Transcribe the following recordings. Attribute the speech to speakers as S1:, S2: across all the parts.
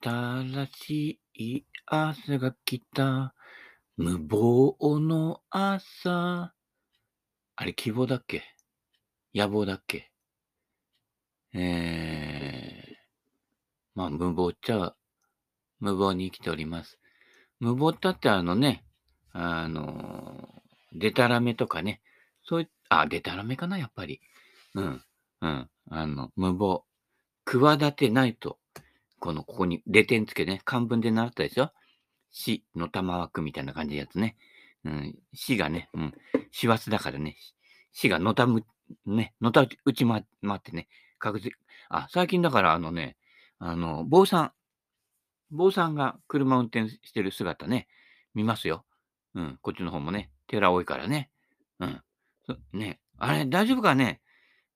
S1: 新しい朝が来た。無謀の朝。あれ、希望だっけ？野望だっけ？えー、まあ、無謀っちゃ、無謀に生きております。無謀ったってあのね、あの、でたらめとかね、そういあ、でたらめかな、やっぱり。うん、うん、あの、無謀。企てないと、この、ここに、レ点つけね、漢文で習ったでしょ？死の玉枠みたいな感じのやつね。うん、死がね、うん、師走だからね、死がのたむ、ね、のたうちま、ってね、確実、あ、最近だからあのね、あの、坊さん、坊さんが車運転してる姿ね、見ますよ。うん、こっちの方もね、寺多いからね。うん。ね、あれ、大丈夫かね？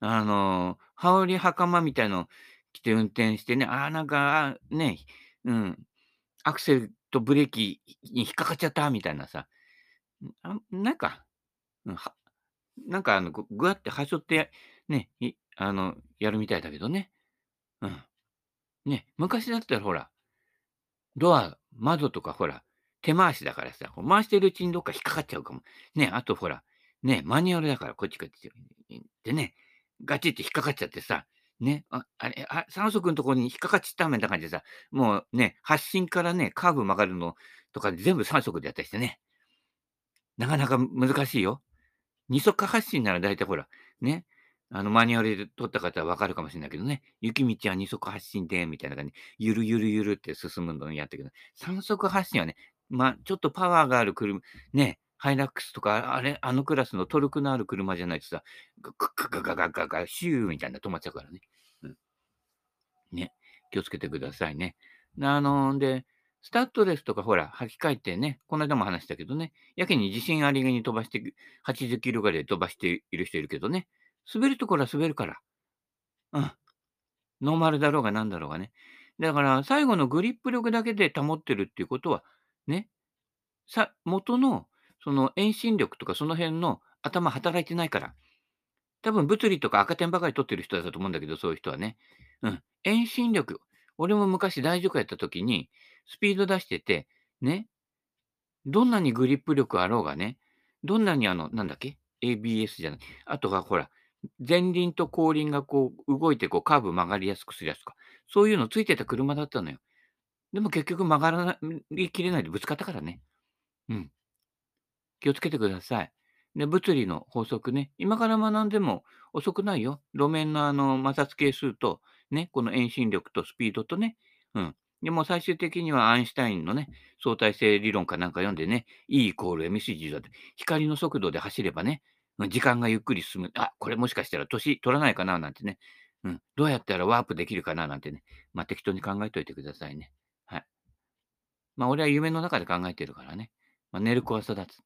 S1: あの、羽織袴みたいの着て運転してね、ああ、なんか、ね、うん、アクセルとブレーキに引っかかっちゃったみたいなさ、あなんか、うん、はなんかあの、ぐわってはしょって、ね、あの、やるみたいだけどね。うん。ね、昔だったらほら、ドア、窓とかほら、手回しだからさ、回してるうちにどっか引っかかっちゃうかも。ね、あとほら、ね、マニュアルだからこっちこっちでね、ガチって引っかかっちゃってさ、ね、あ、あれ、あ、酸素くんとこに引っかかっちったみたいな感じでさ、もうね、発進からね、カーブ曲がるのとか全部酸素くんでやったりしてね。なかなか難しいよ。二足発進なら大体ほら、ね、あの、マニュアルで撮った方はわかるかもしれないけどね、雪道は二足発進で、みたいな感じ、ゆるゆるゆるって進むのにやったけど、三足発進はね、まあ、ちょっとパワーがある車、ね、ハイラックスとか、あれ、あのクラスのトルクのある車じゃないとさ、ガガガガガガガシューみたいな止まっちゃうからね。ね、気をつけてくださいね。あの、で、スタッドレスとかほら、履き替えてね、この間も話したけどね、やけに自信ありげに飛ばして、80キロぐらいで飛ばしている人いるけどね、滑るところは滑るから。うん。ノーマルだろうがなんだろうがね。だから、最後のグリップ力だけで保ってるっていうことは、ね、さ、元の、その遠心力とかその辺の頭働いてないから。多分物理とか赤点ばかり取ってる人だと思うんだけど、そういう人はね。うん。遠心力。俺も昔大塾やった時に、スピード出してて、ね、どんなにグリップ力あろうがね、どんなにあの、なんだっけ ?ABS じゃない。あとがほら、前輪と後輪がこう動いてこうカーブ曲がりやすくするやつとか、そういうのついてた車だったのよ。でも結局曲がらないきれないでぶつかったからね。うん。気をつけてください。で、物理の法則ね。今から学んでも遅くないよ。路面のあの摩擦係数と、ね、この遠心力とスピードとね。うん。でも最終的にはアインシュタインのね、相対性理論かなんか読んでね、E イコール mc だって、光の速度で走ればね、時間がゆっくり進む。あ、これもしかしたら年取らないかななんてね。うん。どうやったらワープできるかななんてね。まあ適当に考えといてくださいね。はい。まあ俺は夢の中で考えてるからね。まあ、寝る子は育つ。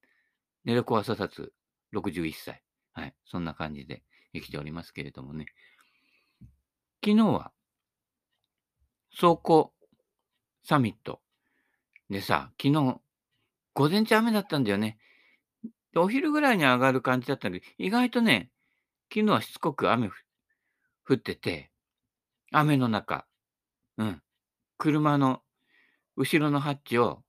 S1: 寝る子は育つ。61歳。はい。そんな感じで生きておりますけれどもね。昨日は、走行サミットでさ、昨日、午前中雨だったんだよね。でお昼ぐらいに上がる感じだったんだけど、意外とね、昨日はしつこく雨降ってて、雨の中、うん、車の後ろのハッチを、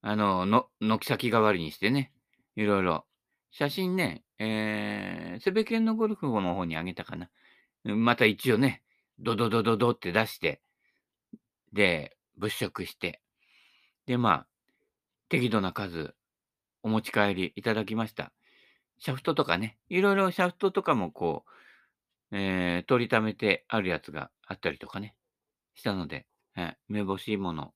S1: あの、の、軒先代わりにしてね、いろいろ、写真ね、えー、セベケンのゴルフの方にあげたかな。また一応ね、ドドドドドって出して、で、物色して、で、まあ、適度な数、お持ち帰りいただきました。シャフトとかね、いろいろシャフトとかもこう、えー、取りためてあるやつがあったりとかね、したので、はい、めぼしいもの。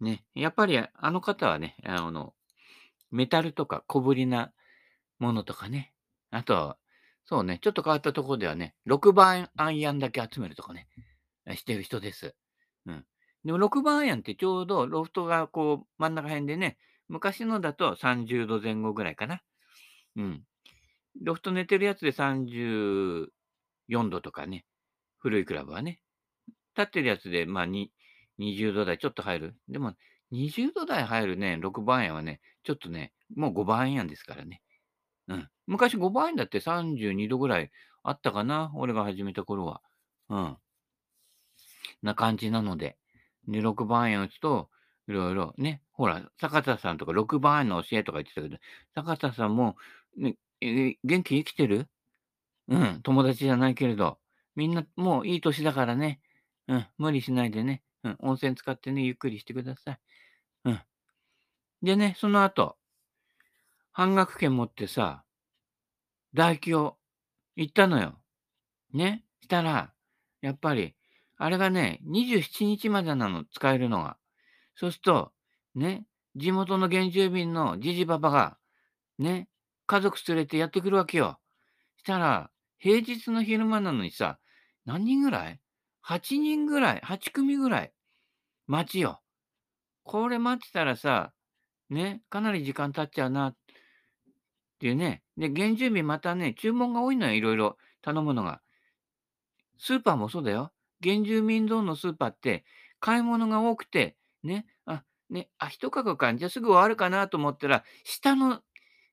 S1: ね、やっぱりあの方はね、あの、メタルとか小ぶりなものとかね、あとは、そうね、ちょっと変わったところではね、6番アイアンだけ集めるとかね、してる人です。うん。でも6番アイアンってちょうどロフトがこう真ん中辺でね、昔のだと30度前後ぐらいかな。うん。ロフト寝てるやつで34度とかね、古いクラブはね。立ってるやつで、まあに20度台ちょっと入る。でも、20度台入るね、6番アイアンはね、ちょっとね、もう5番アイアンですからね。うん。昔5番アイアンだって32度ぐらいあったかな、俺が始めた頃は。うん。な感じなので。で、6番円打つと、いろいろね、ほら、坂田さんとか6番円の教えとか言ってたけど、坂田さんも、ね、元気生きてる？うん、友達じゃないけれど、みんなもういい年だからね、うん、無理しないでね、うん、温泉使ってね、ゆっくりしてください。うん。でね、その後、半額券持ってさ、大京行ったのよ。ね？したら、やっぱり、あれがね、27日までなの、使えるのが。そうすると、ね、地元の原住民のじじばばが、ね、家族連れてやってくるわけよ。したら、平日の昼間なのにさ、何人ぐらい ?8 人ぐらい、8組ぐらい、待ちよ。これ待ってたらさ、ね、かなり時間経っちゃうなっていうね。で、原住民またね、注文が多いのよ、いろいろ頼むのが。スーパーもそうだよ。原住民ゾーンのスーパーって、買い物が多くて、ね、あ、ね、あ、一かごか、じゃあすぐ終わるかなと思ったら、下の、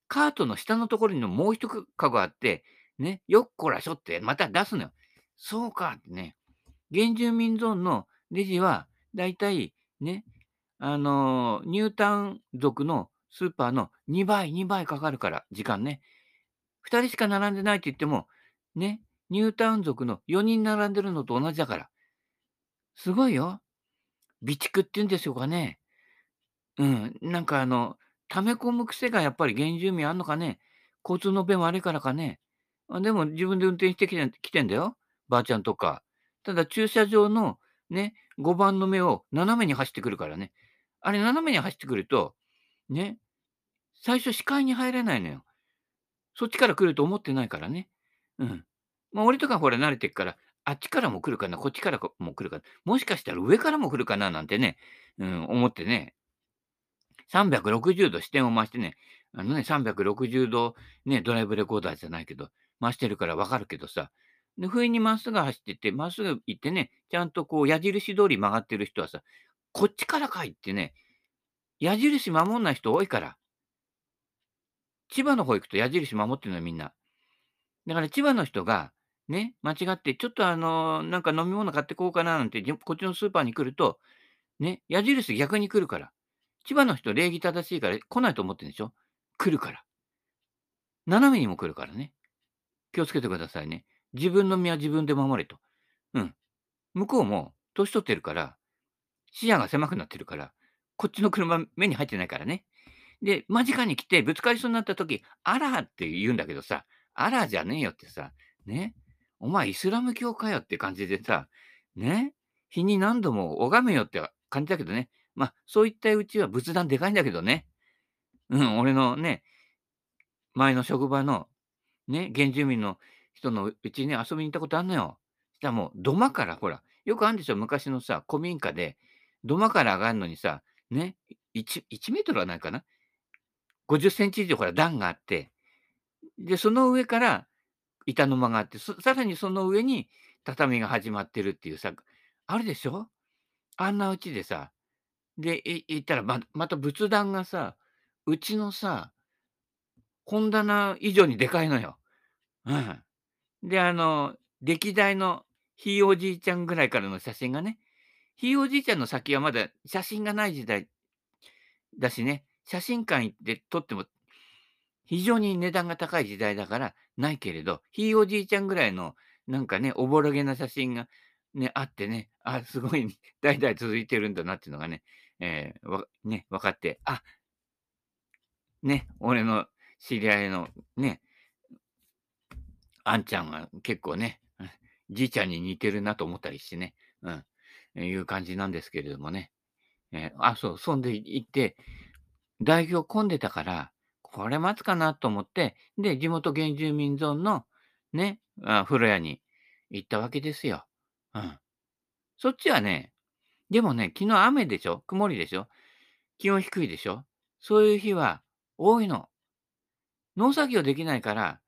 S1: カートの下のところにもう一かごあって、ね、よっこらしょってまた出すのよ。そうかってね。原住民ゾーンのレジは、だいたいね、あのーニュータウン族のスーパーの2倍、2倍かかるから、時間ね。2人しか並んでないって言っても、ね、ニュータウン族の4人並んでるのと同じだから。すごいよ。備蓄って言うんでしょうかね。うん、なんかあの、溜め込む癖がやっぱり原住民あんのかね。交通の便悪いからかね。あでも自分で運転してきてきてんだよ。ばあちゃんとか。ただ駐車場のね、5番の目を斜めに走ってくるからね。あれ斜めに走ってくると、ね、最初視界に入れないのよ。そっちから来ると思ってないからね。うん。まあ、俺とかほら慣れてっから、あっちからも来るかな、こっちからも来るかな、もしかしたら上からも来るかななんてね、うん、思ってね、360度視点を回してね、あのね、360度ね、ドライブレコーダーじゃないけど、回してるからわかるけどさ、で、不意にまっすぐ走ってって、まっすぐ行ってね、ちゃんとこう矢印通り曲がってる人はさ、こっちからかいってね、矢印守んない人多いから。千葉の方行くと矢印守ってるのよ、みんな。だから千葉の人が、ね、間違って、ちょっとあの、なんか飲み物買ってこうかななんて、こっちのスーパーに来ると、ね、矢印逆に来るから。千葉の人礼儀正しいから来ないと思ってるんでしょ？来るから。斜めにも来るからね。気をつけてくださいね。自分の身は自分で守れと。うん。向こうも年取ってるから、視野が狭くなってるから、こっちの車目に入ってないからね。で、間近に来てぶつかりそうになった時、あらって言うんだけどさ、あらじゃねえよってさ、ね。お前イスラム教かよって感じでさ、ね。日に何度も拝めよって感じだけどね。まあ、そういったうちは仏壇でかいんだけどね。うん、俺のね、前の職場のね、原住民の人のうちに遊びに行ったことあんのよ。したらもう土間からほら、よくあるんでしょ、昔のさ、古民家で、土間から上がるのにさ、ね、1, 1メートルはないかな ?50 センチ以上ほら段があって、で、その上から板の間があって、さらにその上に畳が始まってるっていうさ、あるでしょ？あんなうちでさ、で、行ったらままた仏壇がさ、うちのさ、本棚以上にでかいのよ。うん。で、あの、歴代のひいおじいちゃんぐらいからの写真がね、ひいおじいちゃんの先はまだ写真がない時代だしね、写真館行って撮っても非常に値段が高い時代だからないけれど、ひいおじいちゃんぐらいのなんかね、おぼろげな写真がね、あってね、あ、すごい 代々続いてるんだなっていうのがね、えー、わね、分かって、あ、ね、俺の知り合いのね、あんちゃんが結構ね、じいちゃんに似てるなと思ったりしてね、うん、いう感じなんですけれどもね。えー、あ、そう、そんで行って代表混んでたから、これ待つかなと思って、で、地元原住民ゾーンのね、あ風呂屋に行ったわけですよ。うん。そっちはね、でもね、昨日雨でしょ？曇りでしょ？気温低いでしょ？そういう日は多いの。農作業できないから、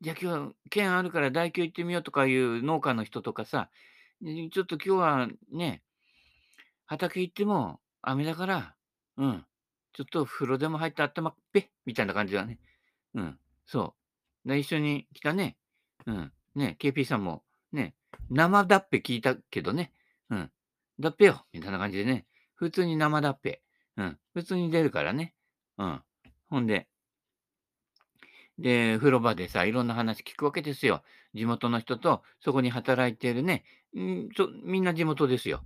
S1: じゃあ今日、県あるから大京行ってみようとかいう農家の人とかさ、ちょっと今日はね、畑行っても雨だから、うん、ちょっと風呂でも入ってあっぺ、みたいな感じだね。うん、そう。で一緒に来たね、うん、ね、KP さんも、ね、生だっぺ聞いたけどね、うん、脱皮よみたいな感じでね、普通に生脱皮。うん。普通に出るからね。うん。ほんで、で、風呂場でさ、いろんな話聞くわけですよ。地元の人と、そこに働いてるね、んとみんな地元ですよ。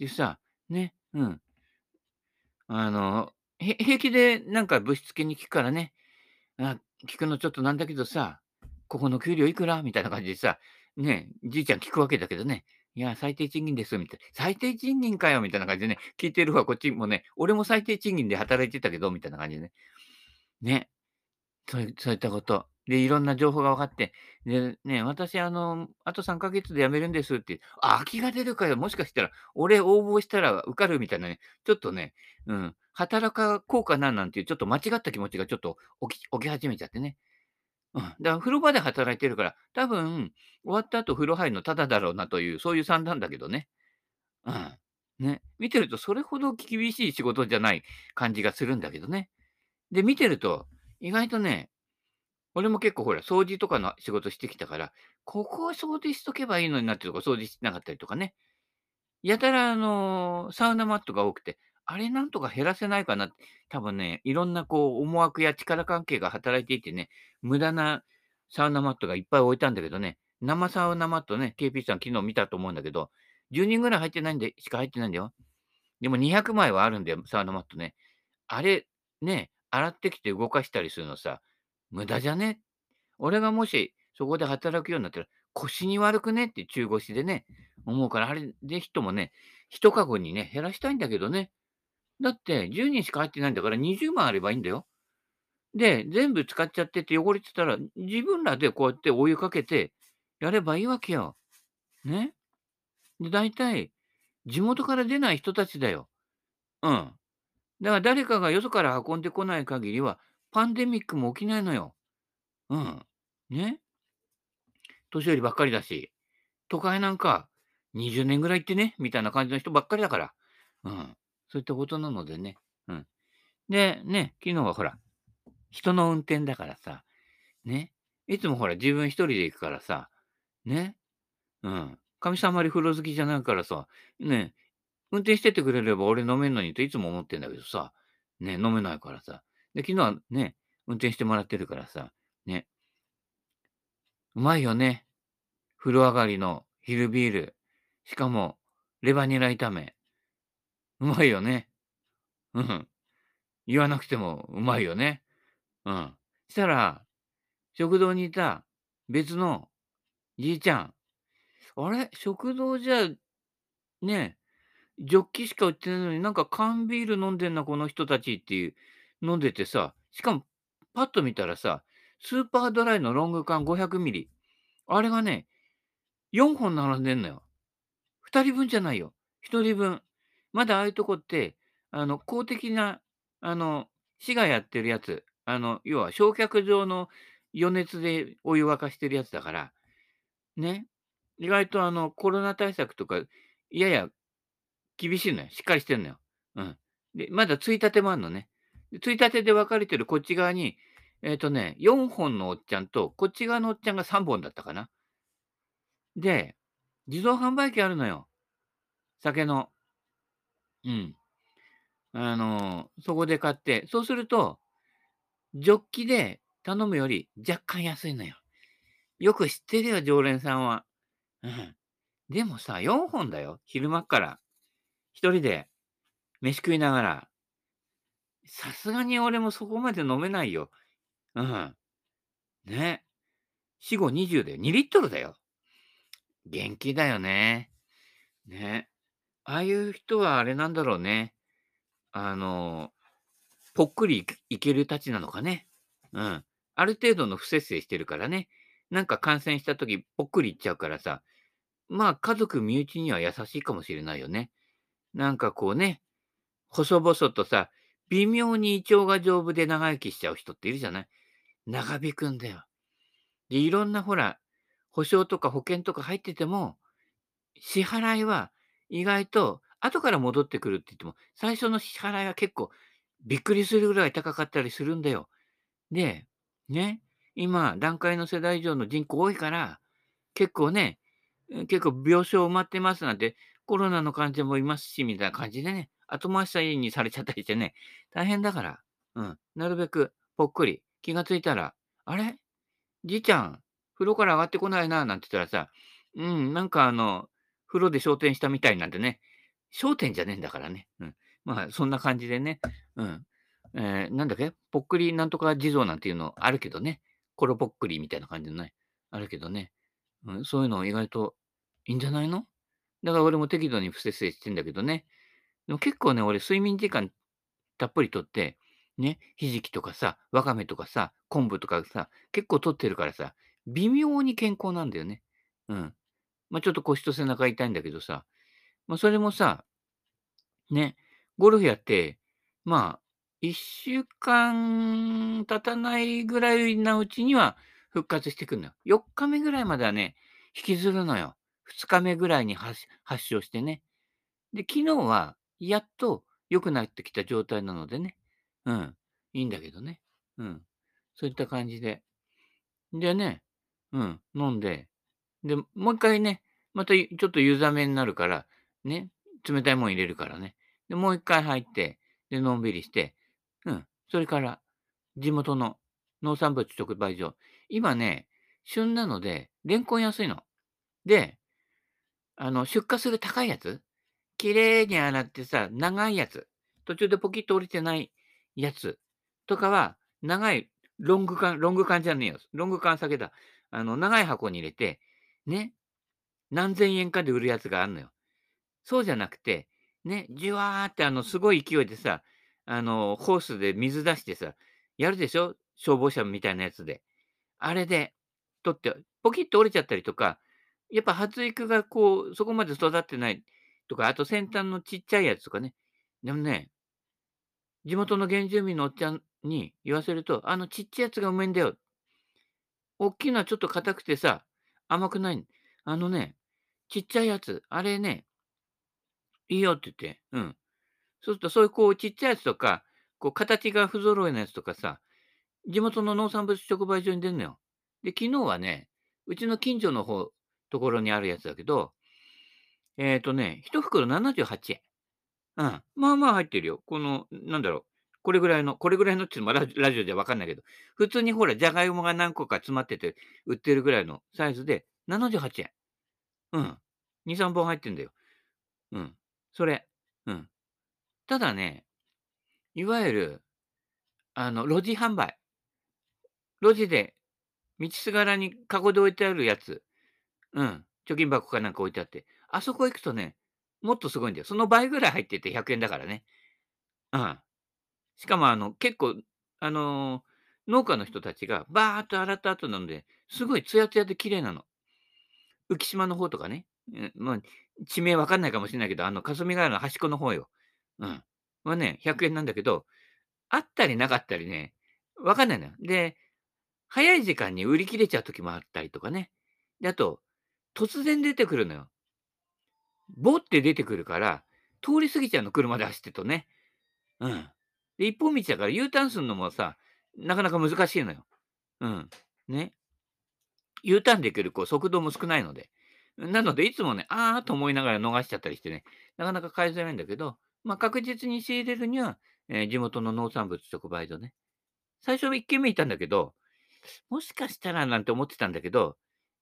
S1: でさ、ね、うん。あの、平気でなんかぶしつけに聞くからね、あ、聞くのちょっとなんだけどさ、ここの給料いくら？みたいな感じでさ、ね、じいちゃん聞くわけだけどね、いや、最低賃金です、みたいな。最低賃金かよ、みたいな感じでね、聞いてる方はこっちもね、俺も最低賃金で働いてたけど、みたいな感じでね。ね。そうそういったこと。で、いろんな情報が分かって、で、ね、私、あの、あと3ヶ月で辞めるんですって、あ、空きが出るかよ、もしかしたら、俺応募したら受かるみたいなね、ちょっとね、うん、働かこうかななんていう、ちょっと間違った気持ちがちょっと起き起き始めちゃってね。うん、だから風呂場で働いてるから、多分、終わった後風呂入るのただだろうなという、そういう算段だけどね。うん。ね。見てるとそれほど厳しい仕事じゃない感じがするんだけどね。で、見てると、意外とね、俺も結構ほら、掃除とかの仕事してきたから、ここを掃除しとけばいいのになってとか掃除してなかったりとかね。やたらあの、サウナマットが多くて、あれなんとか減らせないかなって、多分ね、いろんなこう思惑や力関係が働いていてね、無駄なサウナマットがいっぱい置いたんだけどね、生サウナマットね、KP さん昨日見たと思うんだけど、10人ぐらい入ってないんで、しか入ってないんだよ。でも200枚はあるんだよ、サウナマットね。あれ、ね、洗ってきて動かしたりするのさ、無駄じゃね？俺がもしそこで働くようになったら、腰に悪くね？って中腰でね、思うから、あれ、ぜひともね、一籠にね、減らしたいんだけどね。だって10人しか入ってないんだから20万あればいいんだよ。で、全部使っちゃってて汚れてたら、自分らでこうやってお湯かけてやればいいわけよ。ね？で、大体、地元から出ない人たちだよ。うん。だから誰かがよそから運んでこない限りは、パンデミックも起きないのよ。うん。ね。年寄りばっかりだし、都会なんか20年ぐらい行ってね、みたいな感じの人ばっかりだから。うん。そういったことなのでね。うん。で、ね、昨日はほら、人の運転だからさ、ね。いつもほら、自分一人で行くからさ、ね。うん。神様あり風呂好きじゃないからさ、ね。運転してってくれれば俺飲めんのにといつも思ってんだけどさ、ね、飲めないからさ。で、昨日はね、運転してもらってるからさ、ね。うまいよね。風呂上がりの昼ビール。しかも、レバニラ炒め。うまいよね。うん。言わなくてもうまいよね。うん。したら、食堂にいた別のじいちゃん。あれ？食堂じゃ、ね、ジョッキしか売ってないのになんか缶ビール飲んでんな、この人たちっていう、飲んでてさ、しかもパッと見たらさ、スーパードライのロング缶500ミリ。あれがね、4本並んでんのよ。2人分じゃないよ。1人分。まだああいうとこって、あの、公的な、あの、市がやってるやつ、あの、要は焼却場の余熱でお湯沸かしてるやつだから、ね。意外とあの、コロナ対策とか、やや厳しいのよ。しっかりしてんのよ。うん。で、まだついたてもあんのね。ついたてで分かれてるこっち側に、えっ、ー、とね、4本のおっちゃんと、こっち側のおっちゃんが3本だったかな。で、自動販売機あるのよ。酒の。うん。あのー、そこで買って、そうすると、ジョッキで頼むより若干安いのよ。よく知ってるよ、常連さんは。うん。でもさ、4本だよ。昼間から。一人で飯食いながら。さすがに俺もそこまで飲めないよ。うん。ね。4、5、20で2リットルだよ。元気だよね。ね。ああいう人はあれなんだろうね。あの、ぽっくりいけるたちなのかね。うん。ある程度の不節制してるからね。なんか感染した時ぽっくりいっちゃうからさ。まあ家族身内には優しいかもしれないよね。なんかこうね、細々とさ、微妙に胃腸が丈夫で長生きしちゃう人っているじゃない長引くんだよ。で、いろんなほら、保証とか保険とか入ってても、支払いは意外と後から戻ってくるって言っても、最初の支払いは結構びっくりするぐらい高かったりするんだよ。で、ね、今、段階の世代以上の人口多いから、結構ね、結構病床埋まってますなんて、コロナの患者もいますし、みたいな感じでね、後回しにされちゃったりしてね、大変だから、うん、なるべくぽっくり、気がついたら、あれ？じいちゃん、風呂から上がってこないな、なんて言ったらさ、うん、なんかあの、風呂で昇天したみたいなんでね、焦点じゃねえんだからね。うん。まあ、そんな感じでね。うん。えー、なんだっけぽっくりなんとか地蔵なんていうのあるけどね。コロぽっくりみたいな感じのね。あるけどね。うん、そういうの意外といいんじゃないの？だから俺も適度に不節制してんだけどね。でも結構ね、俺睡眠時間たっぷりとって、ね、ひじきとかさ、わかめとかさ、昆布とかさ、結構とってるからさ、微妙に健康なんだよね。うん。まあ、ちょっと腰と背中痛いんだけどさ、まあ、それもさ、ね、ゴルフやって、まあ、1週間経たないぐらいなうちには復活してくるのよ。4日目ぐらいまではね、引きずるのよ。2日目ぐらいに発症してね。で、昨日はやっと良くなってきた状態なのでね。うん。いいんだけどね。うん。そういった感じで。でね、うん、飲んで、で、もう一回ね、またちょっと湯冷めになるから、ね、冷たいもん入れるからね。で、もう一回入って、で、のんびりして、うん。それから、地元の農産物直売所。今ね、旬なので、レンコン安いの。で、あの、出荷する高いやつ綺麗に洗ってさ、長いやつ。途中でポキッと降りてないやつとかは、長い、ロング缶、ロング缶じゃねえよ。ロング缶酒だ。あの、長い箱に入れて、ね、何千円かで売るやつがあるのよ。そうじゃなくて、ね、じわーってあの、すごい勢いでさ、あの、ホースで水出してさ、やるでしょ？消防車みたいなやつで。あれで、取って、ポキッと折れちゃったりとか、やっぱ発育がこう、そこまで育ってないとか、あと先端のちっちゃいやつとかね。でもね、地元の原住民のおっちゃんに言わせると、あのちっちゃいやつがうめえんだよ。大きいのはちょっと硬くてさ、甘くない。あのね、ちっちゃいやつ、あれね、いいよって言って、うん。そうすると、そういうこう、ちっちゃいやつとか、こう、形が不揃いのやつとかさ、地元の農産物直売所に出るのよ。で、昨日はね、うちの近所の方、ところにあるやつだけど、えっ、とね、一袋78円。うん。まあまあ入ってるよ。この、なんだろう。これぐらいの、これぐらいのっていうのもララジオじゃわかんないけど、普通にほら、じゃがいもが何個か詰まってて売ってるぐらいのサイズで78円。うん。2、3本入ってんだよ。うん。それ。うん。ただね、いわゆる、あの、路地販売。路地で、道すがらにカゴで置いてあるやつ。うん。貯金箱かなんか置いてあって。あそこ行くとね、もっとすごいんだよ。その倍ぐらい入ってて100円だからね。うん。しかも、あの、結構、あのー、農家の人たちがバーっと洗った後なので、すごいツヤツヤで綺麗なの。浮島の方とかね。まあ、地名わかんないかもしれないけど、あの、霞ヶ浦の端っこの方よ。うん。はね、100円なんだけど、あったりなかったりね、わかんないのよ。で、早い時間に売り切れちゃう時もあったりとかね。で、あと、突然出てくるのよ。ボって出てくるから、通り過ぎちゃうの、車で走ってとね。うん。で、一本道だから U ターンするのもさ、なかなか難しいのよ。うん。ね。U ターンできるこう速度も少ないので。なので、いつもね、あーと思いながら逃しちゃったりしてね、なかなか買いづらいんだけど、まあ、確実に仕入れるには、えー、地元の農産物直売所ね。最初は1軒目行ったんだけど、もしかしたらなんて思ってたんだけど、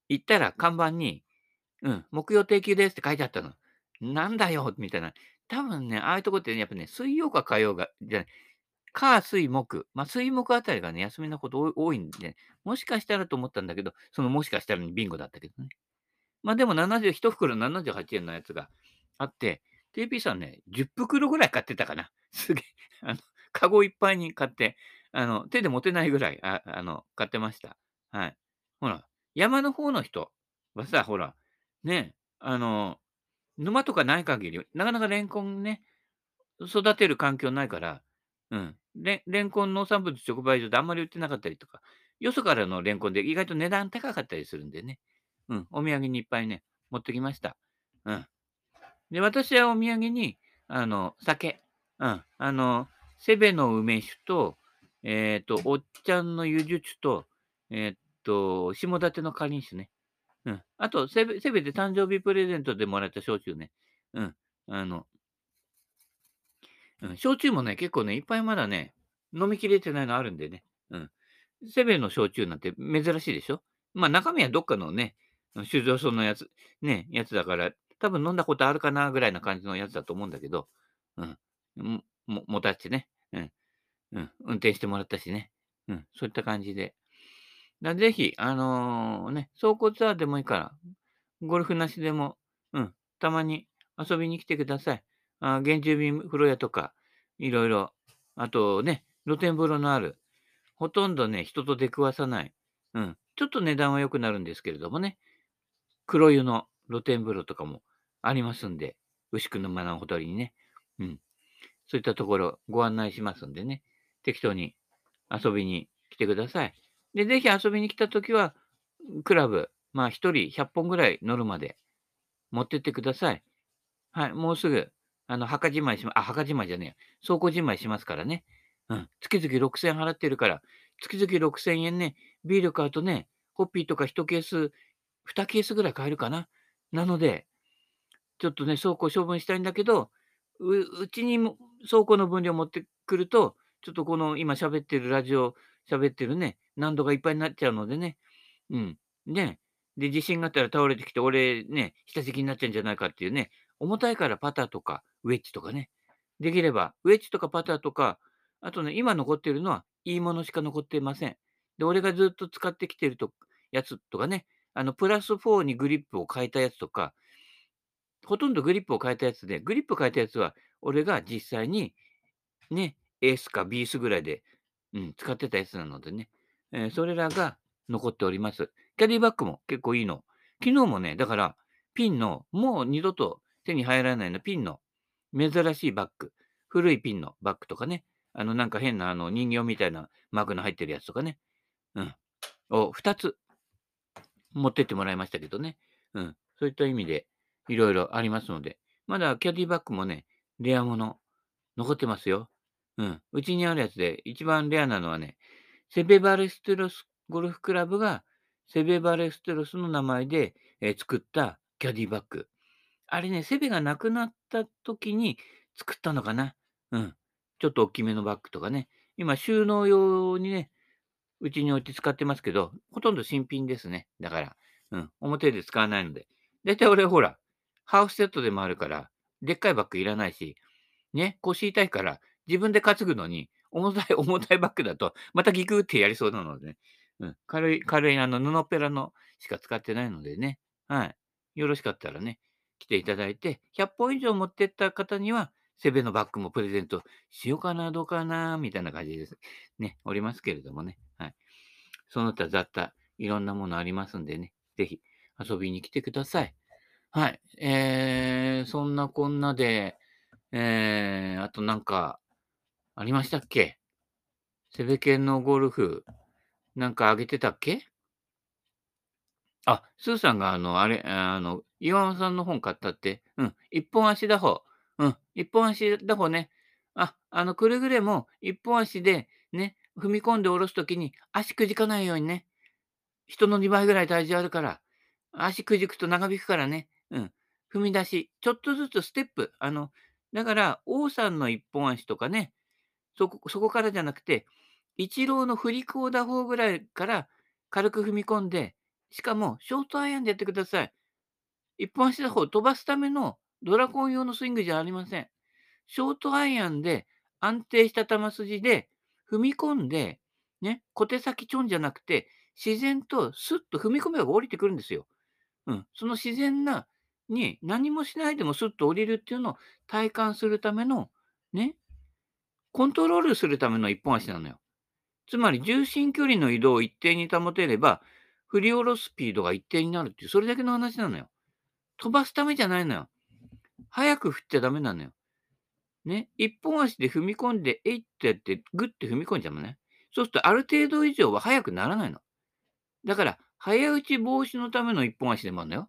S1: 行ったら看板に、うん、木曜定休ですって書いてあったの。なんだよみたいな。多分ね、ああいうとこってね、やっぱね、水曜か火曜が、じゃ、火、水、木。まあ、水木あたりがね、休みなこと多いんで、もしかしたらと思ったんだけど、そのもしかしたらにビンゴだったけどね。まあでも70、1袋78円のやつがあって、TP さんね、10袋ぐらい買ってたかな。すげえ。あの、カゴいっぱいに買って、あの、手で持てないぐらい、ああの、買ってました。はい。ほら、山の方の人はさ、ほら、ね、あの、沼とかない限り、なかなかレンコンね、育てる環境ないから、うん。レレンコン農産物直売所であんまり売ってなかったりとか、よそからのレンコンで意外と値段高かったりするんでね。うん。お土産にいっぱいね、持ってきました。うん。で、私はお土産に、あの、酒。うん。あの、セベの梅酒と、えっ、ー、と、おっちゃんのゆじゅちと、えっ、ー、と、下館のかりん酒ね。うん。あと、セベセベで誕生日プレゼントでもらった焼酎ね。うん。あの、うん、焼酎もね、結構ね、いっぱいまだね、飲みきれてないのあるんでね。うん。セベの焼酎なんて珍しいでしょ？まあ中身はどっかのね、酒造所のやつ、ね、やつだから、多分飲んだことあるかなぐらいな感じのやつだと思うんだけど、うん。も、もたしてね。うん。うん。運転してもらったしね。うん。そういった感じで。だぜひ、あのーね、走行ツアーでもいいから、ゴルフなしでも、うん、たまに遊びに来てください。あ原住民風呂屋とか、いろいろ、あとね、露天風呂のある、ほとんどね、人と出くわさない、うん、ちょっと値段は良くなるんですけれどもね、黒湯の露天風呂とかもありますんで、牛久の沼のほとりにね、うん、そういったところご案内しますんでね、適当に遊びに来てください。で、ぜひ遊びに来たときは、クラブ、まあ一人100本ぐらい乗るまで持ってってください。はい、もうすぐ、あの、墓じまいしま、あ、墓じまいじゃねえ倉庫じまいしますからね。うん。月々6000円払ってるから、月々6000円ね、ビール買うとね、ホッピーとか1ケース、2ケースぐらい買えるかな。なので、ちょっとね、倉庫処分したいんだけど、ううちにも倉庫の分量持ってくると、ちょっとこの今喋ってるラジオ、喋ってるね、難度がいっぱいになっちゃうのでね。うん。ね。で、地震があったら倒れてきて、俺ね、下敷きになっちゃうんじゃないかっていうね、重たいからパターとかウェッジとかね。できれば、ウェッジとかパターとか、あとね、今残ってるのはいいものしか残ってません。で、俺がずっと使ってきてるとやつとかね、あの、プラス4にグリップを変えたやつとか、ほとんどグリップを変えたやつで、グリップ変えたやつは、俺が実際に、ね、エースかビースぐらいで、うん、使ってたやつなのでね、えー、それらが残っております。キャディバッグも結構いいの。昨日もね、だから、ピンの、もう二度と手に入らないの。ピンの珍しいバッグ、古いピンのバッグとかね、あのなんか変なあの人形みたいなマークの入ってるやつとかね、うん、を2つ持ってってもらいましたけどね、うん、そういった意味でいろいろありますので、まだキャディバッグもね、レアもの残ってますよ。うん。うちにあるやつで一番レアなのはね、セベバレステロスゴルフクラブがセベバレステロスの名前で、えー、作ったキャディバッグ。あれね、セベがなくなった時に作ったのかな。うん。ちょっと大きめのバッグとかね。今、収納用にね、うちに置いて使ってますけど、ほとんど新品ですね。だから、うん。表で使わないので。だいたい俺、ほら、ハーフセットでもあるから、でっかいバッグいらないし、ね、腰痛いから、自分で担ぐのに、重たい、重たいバッグだと、またギクってやりそうなのでね。うん。軽い、軽い、あの、布ペラのしか使ってないのでね。はい。よろしかったらね、来ていただいて、100本以上持ってった方には、セベのバッグもプレゼントしようかな、どうかな、みたいな感じです。ね、おりますけれどもね。はい。その他雑多、いろんなものありますんでね、ぜひ遊びに来てください。はい。えー、そんなこんなで、えー、あとなんか、ありましたっけ？セベケンのゴルフ、なんかあげてたっけ？あ、スーさんがあの、あれ、あの、岩間さんの本買ったって。うん。一本足打法。うん。一本足打法ね。あ、あの、くれぐれも一本足でね、踏み込んで下ろすときに足くじかないようにね。人の2倍ぐらい体重あるから。足くじくと長引くからね。うん。踏み出し。ちょっとずつステップ。あの、だから、王さんの一本足とかね、そこ、そこからじゃなくて、一郎の振り子を打法ぐらいから軽く踏み込んで、しかも、ショートアイアンでやってください。一本足打法飛ばすためのドラゴン用のスイングじゃありません。ショートアイアンで安定した球筋で踏み込んで、ね、小手先ちょんじゃなくて、自然とスッと踏み込めば降りてくるんですよ。うん。その自然な、に何もしないでもスッと降りるっていうのを体感するための、ね、コントロールするための一本足なのよ。つまり重心距離の移動を一定に保てれば、振り下ろすスピードが一定になるっていう、それだけの話なのよ。飛ばすためじゃないのよ。早く振っちゃダメなのよ。ね。一本足で踏み込んで、えいってやって、グッて踏み込んじゃうのね。そうすると、ある程度以上は速くならないの。だから、早打ち防止のための一本足でもあるのよ。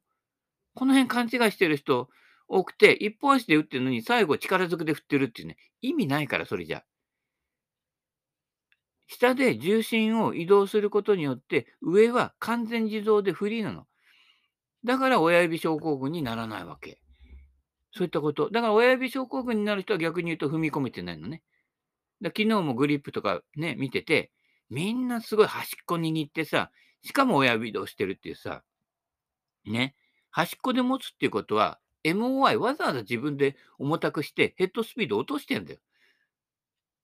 S1: この辺勘違いしてる人多くて、一本足で打ってるのに最後力ずくで振ってるっていうね。意味ないから、それじゃ。下で重心を移動することによって、上は完全自動でフリーなの。だから親指症候群にならないわけ。そういったこと。だから親指症候群になる人は逆に言うと踏み込めてないのね。だ昨日もグリップとかね、見てて、みんなすごい端っこ握ってさ、しかも親指で押してるっていうさ、ね、端っこで持つっていうことは、MOI わざわざ自分で重たくしてヘッドスピード落としてんだよ。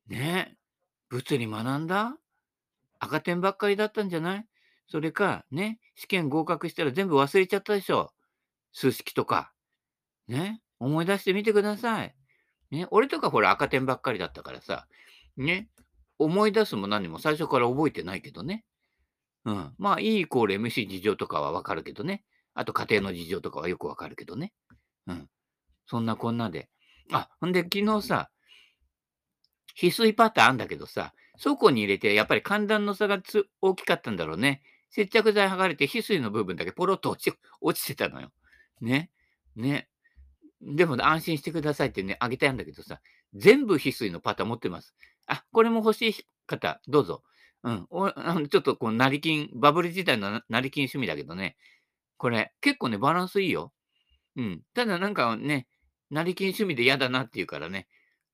S1: ねえ物理学んだ？赤点ばっかりだったんじゃない？それか、ね、試験合格したら全部忘れちゃったでしょ。数式とか。ね、思い出してみてください。ね、俺とかほら赤点ばっかりだったからさ、ね、思い出すも何も最初から覚えてないけどね。うん。まあ、E イコール MC 事情とかはわかるけどね。あと家庭の事情とかはよくわかるけどね。うん。そんなこんなで。あ、ほんで昨日さ、翡翠パターンあんだけどさ、倉庫に入れてやっぱり寒暖の差がつ大きかったんだろうね。接着剤剥がれて翡翠の部分だけポロッと落ち落ちてたのよ。ね。ね。でも安心してくださいってね、あげたいんだけどさ、全部翡翠のパターン持ってます。あ、これも欲しい方、どうぞ。うん。おあのちょっとこう、成金、バブル時代の成金趣味だけどね、これ、結構ね、バランスいいよ。うん。ただなんかね、成金趣味で嫌だなって言うからね、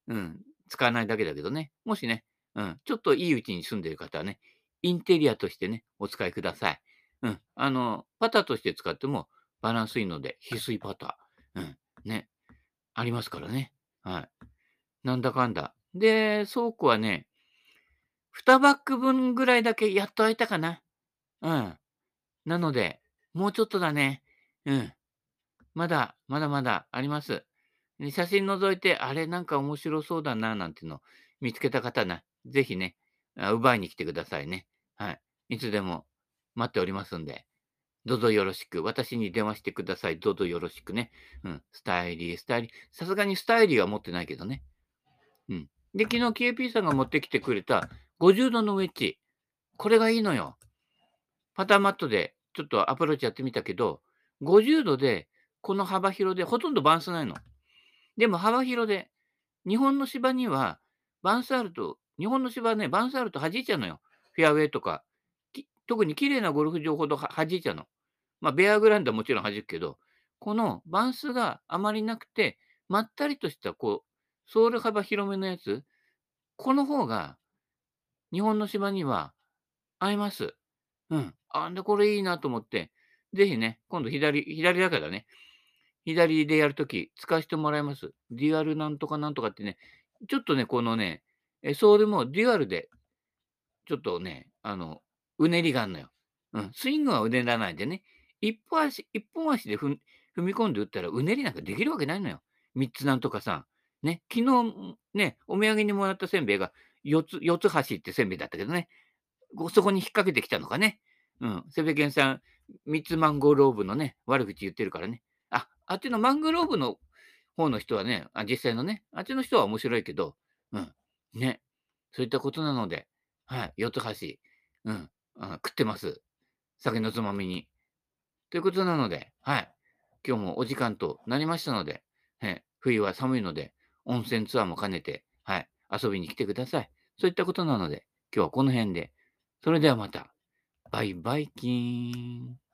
S1: うん。使わないだけだけどね。もしね、うん。ちょっといいうちに住んでる方はね、インテリアとしてね、お使いください。うん。あの、パターとして使ってもバランスいいので、翡翠パター。うん。ね。ありますからね。はい。なんだかんだ。で、倉庫はね、2バッグ分ぐらいだけやっと空いたかな。うん。なので、もうちょっとだね。うん。まだ、まだまだあります。写真覗いて、あれなんか面白そうだな、なんていうの見つけた方な、ぜひね、奪いに来てくださいね。はい。いつでも待っておりますんで、どうぞよろしく。私に電話してください。どうぞよろしくね。うん。スタイリー、スタイリー。さすがにスタイリーは持ってないけどね。うん。で、昨日 KP さんが持ってきてくれた50度のウェッジ。これがいいのよ。パターマットでちょっとアプローチやってみたけど、50度でこの幅広でほとんどバンスないの。でも幅広で、日本の芝にはバンスあると、日本の芝はね、バンスあると弾いちゃうのよ。フェアウェイとか。特に綺麗なゴルフ場ほど弾いちゃうの。まあ、ベアグランドはもちろん弾くけど、このバンスがあまりなくて、まったりとしたこう、ソール幅広めのやつ、この方が日本の芝には合います。うん。あんで、これいいなと思って、ぜひね、今度左、左だからね、左でやるとき使わせてもらいます。デュアルなんとかなんとかってね、ちょっとね、このね、ソールもデュアルで、ちょっとね、あの、うねりがあるのよ。うん。スイングはうねらないでね、一本足、一本足で踏み込んで打ったらうねりなんかできるわけないのよ。三つなんとかさ。ね、昨日ね、お土産にもらったせんべいが四つ、四つ橋ってせんべいだったけどね、そこに引っ掛けてきたのかね。うん。セベケンさん、三つマンゴーローブのね、悪口言ってるからね。あ、っちのマングローブの方の人はね、あ実際のね、あっちの人は面白いけど、うん。ね。そういったことなので、はい。四つ橋、うん。あ食ってます。酒のつまみに。ということなので、はい。今日もお時間となりましたので、はい冬は寒いので、温泉ツアーも兼ねて、はい。遊びに来てください。そういったことなので、今日はこの辺で。それではまた。バイバイキーン。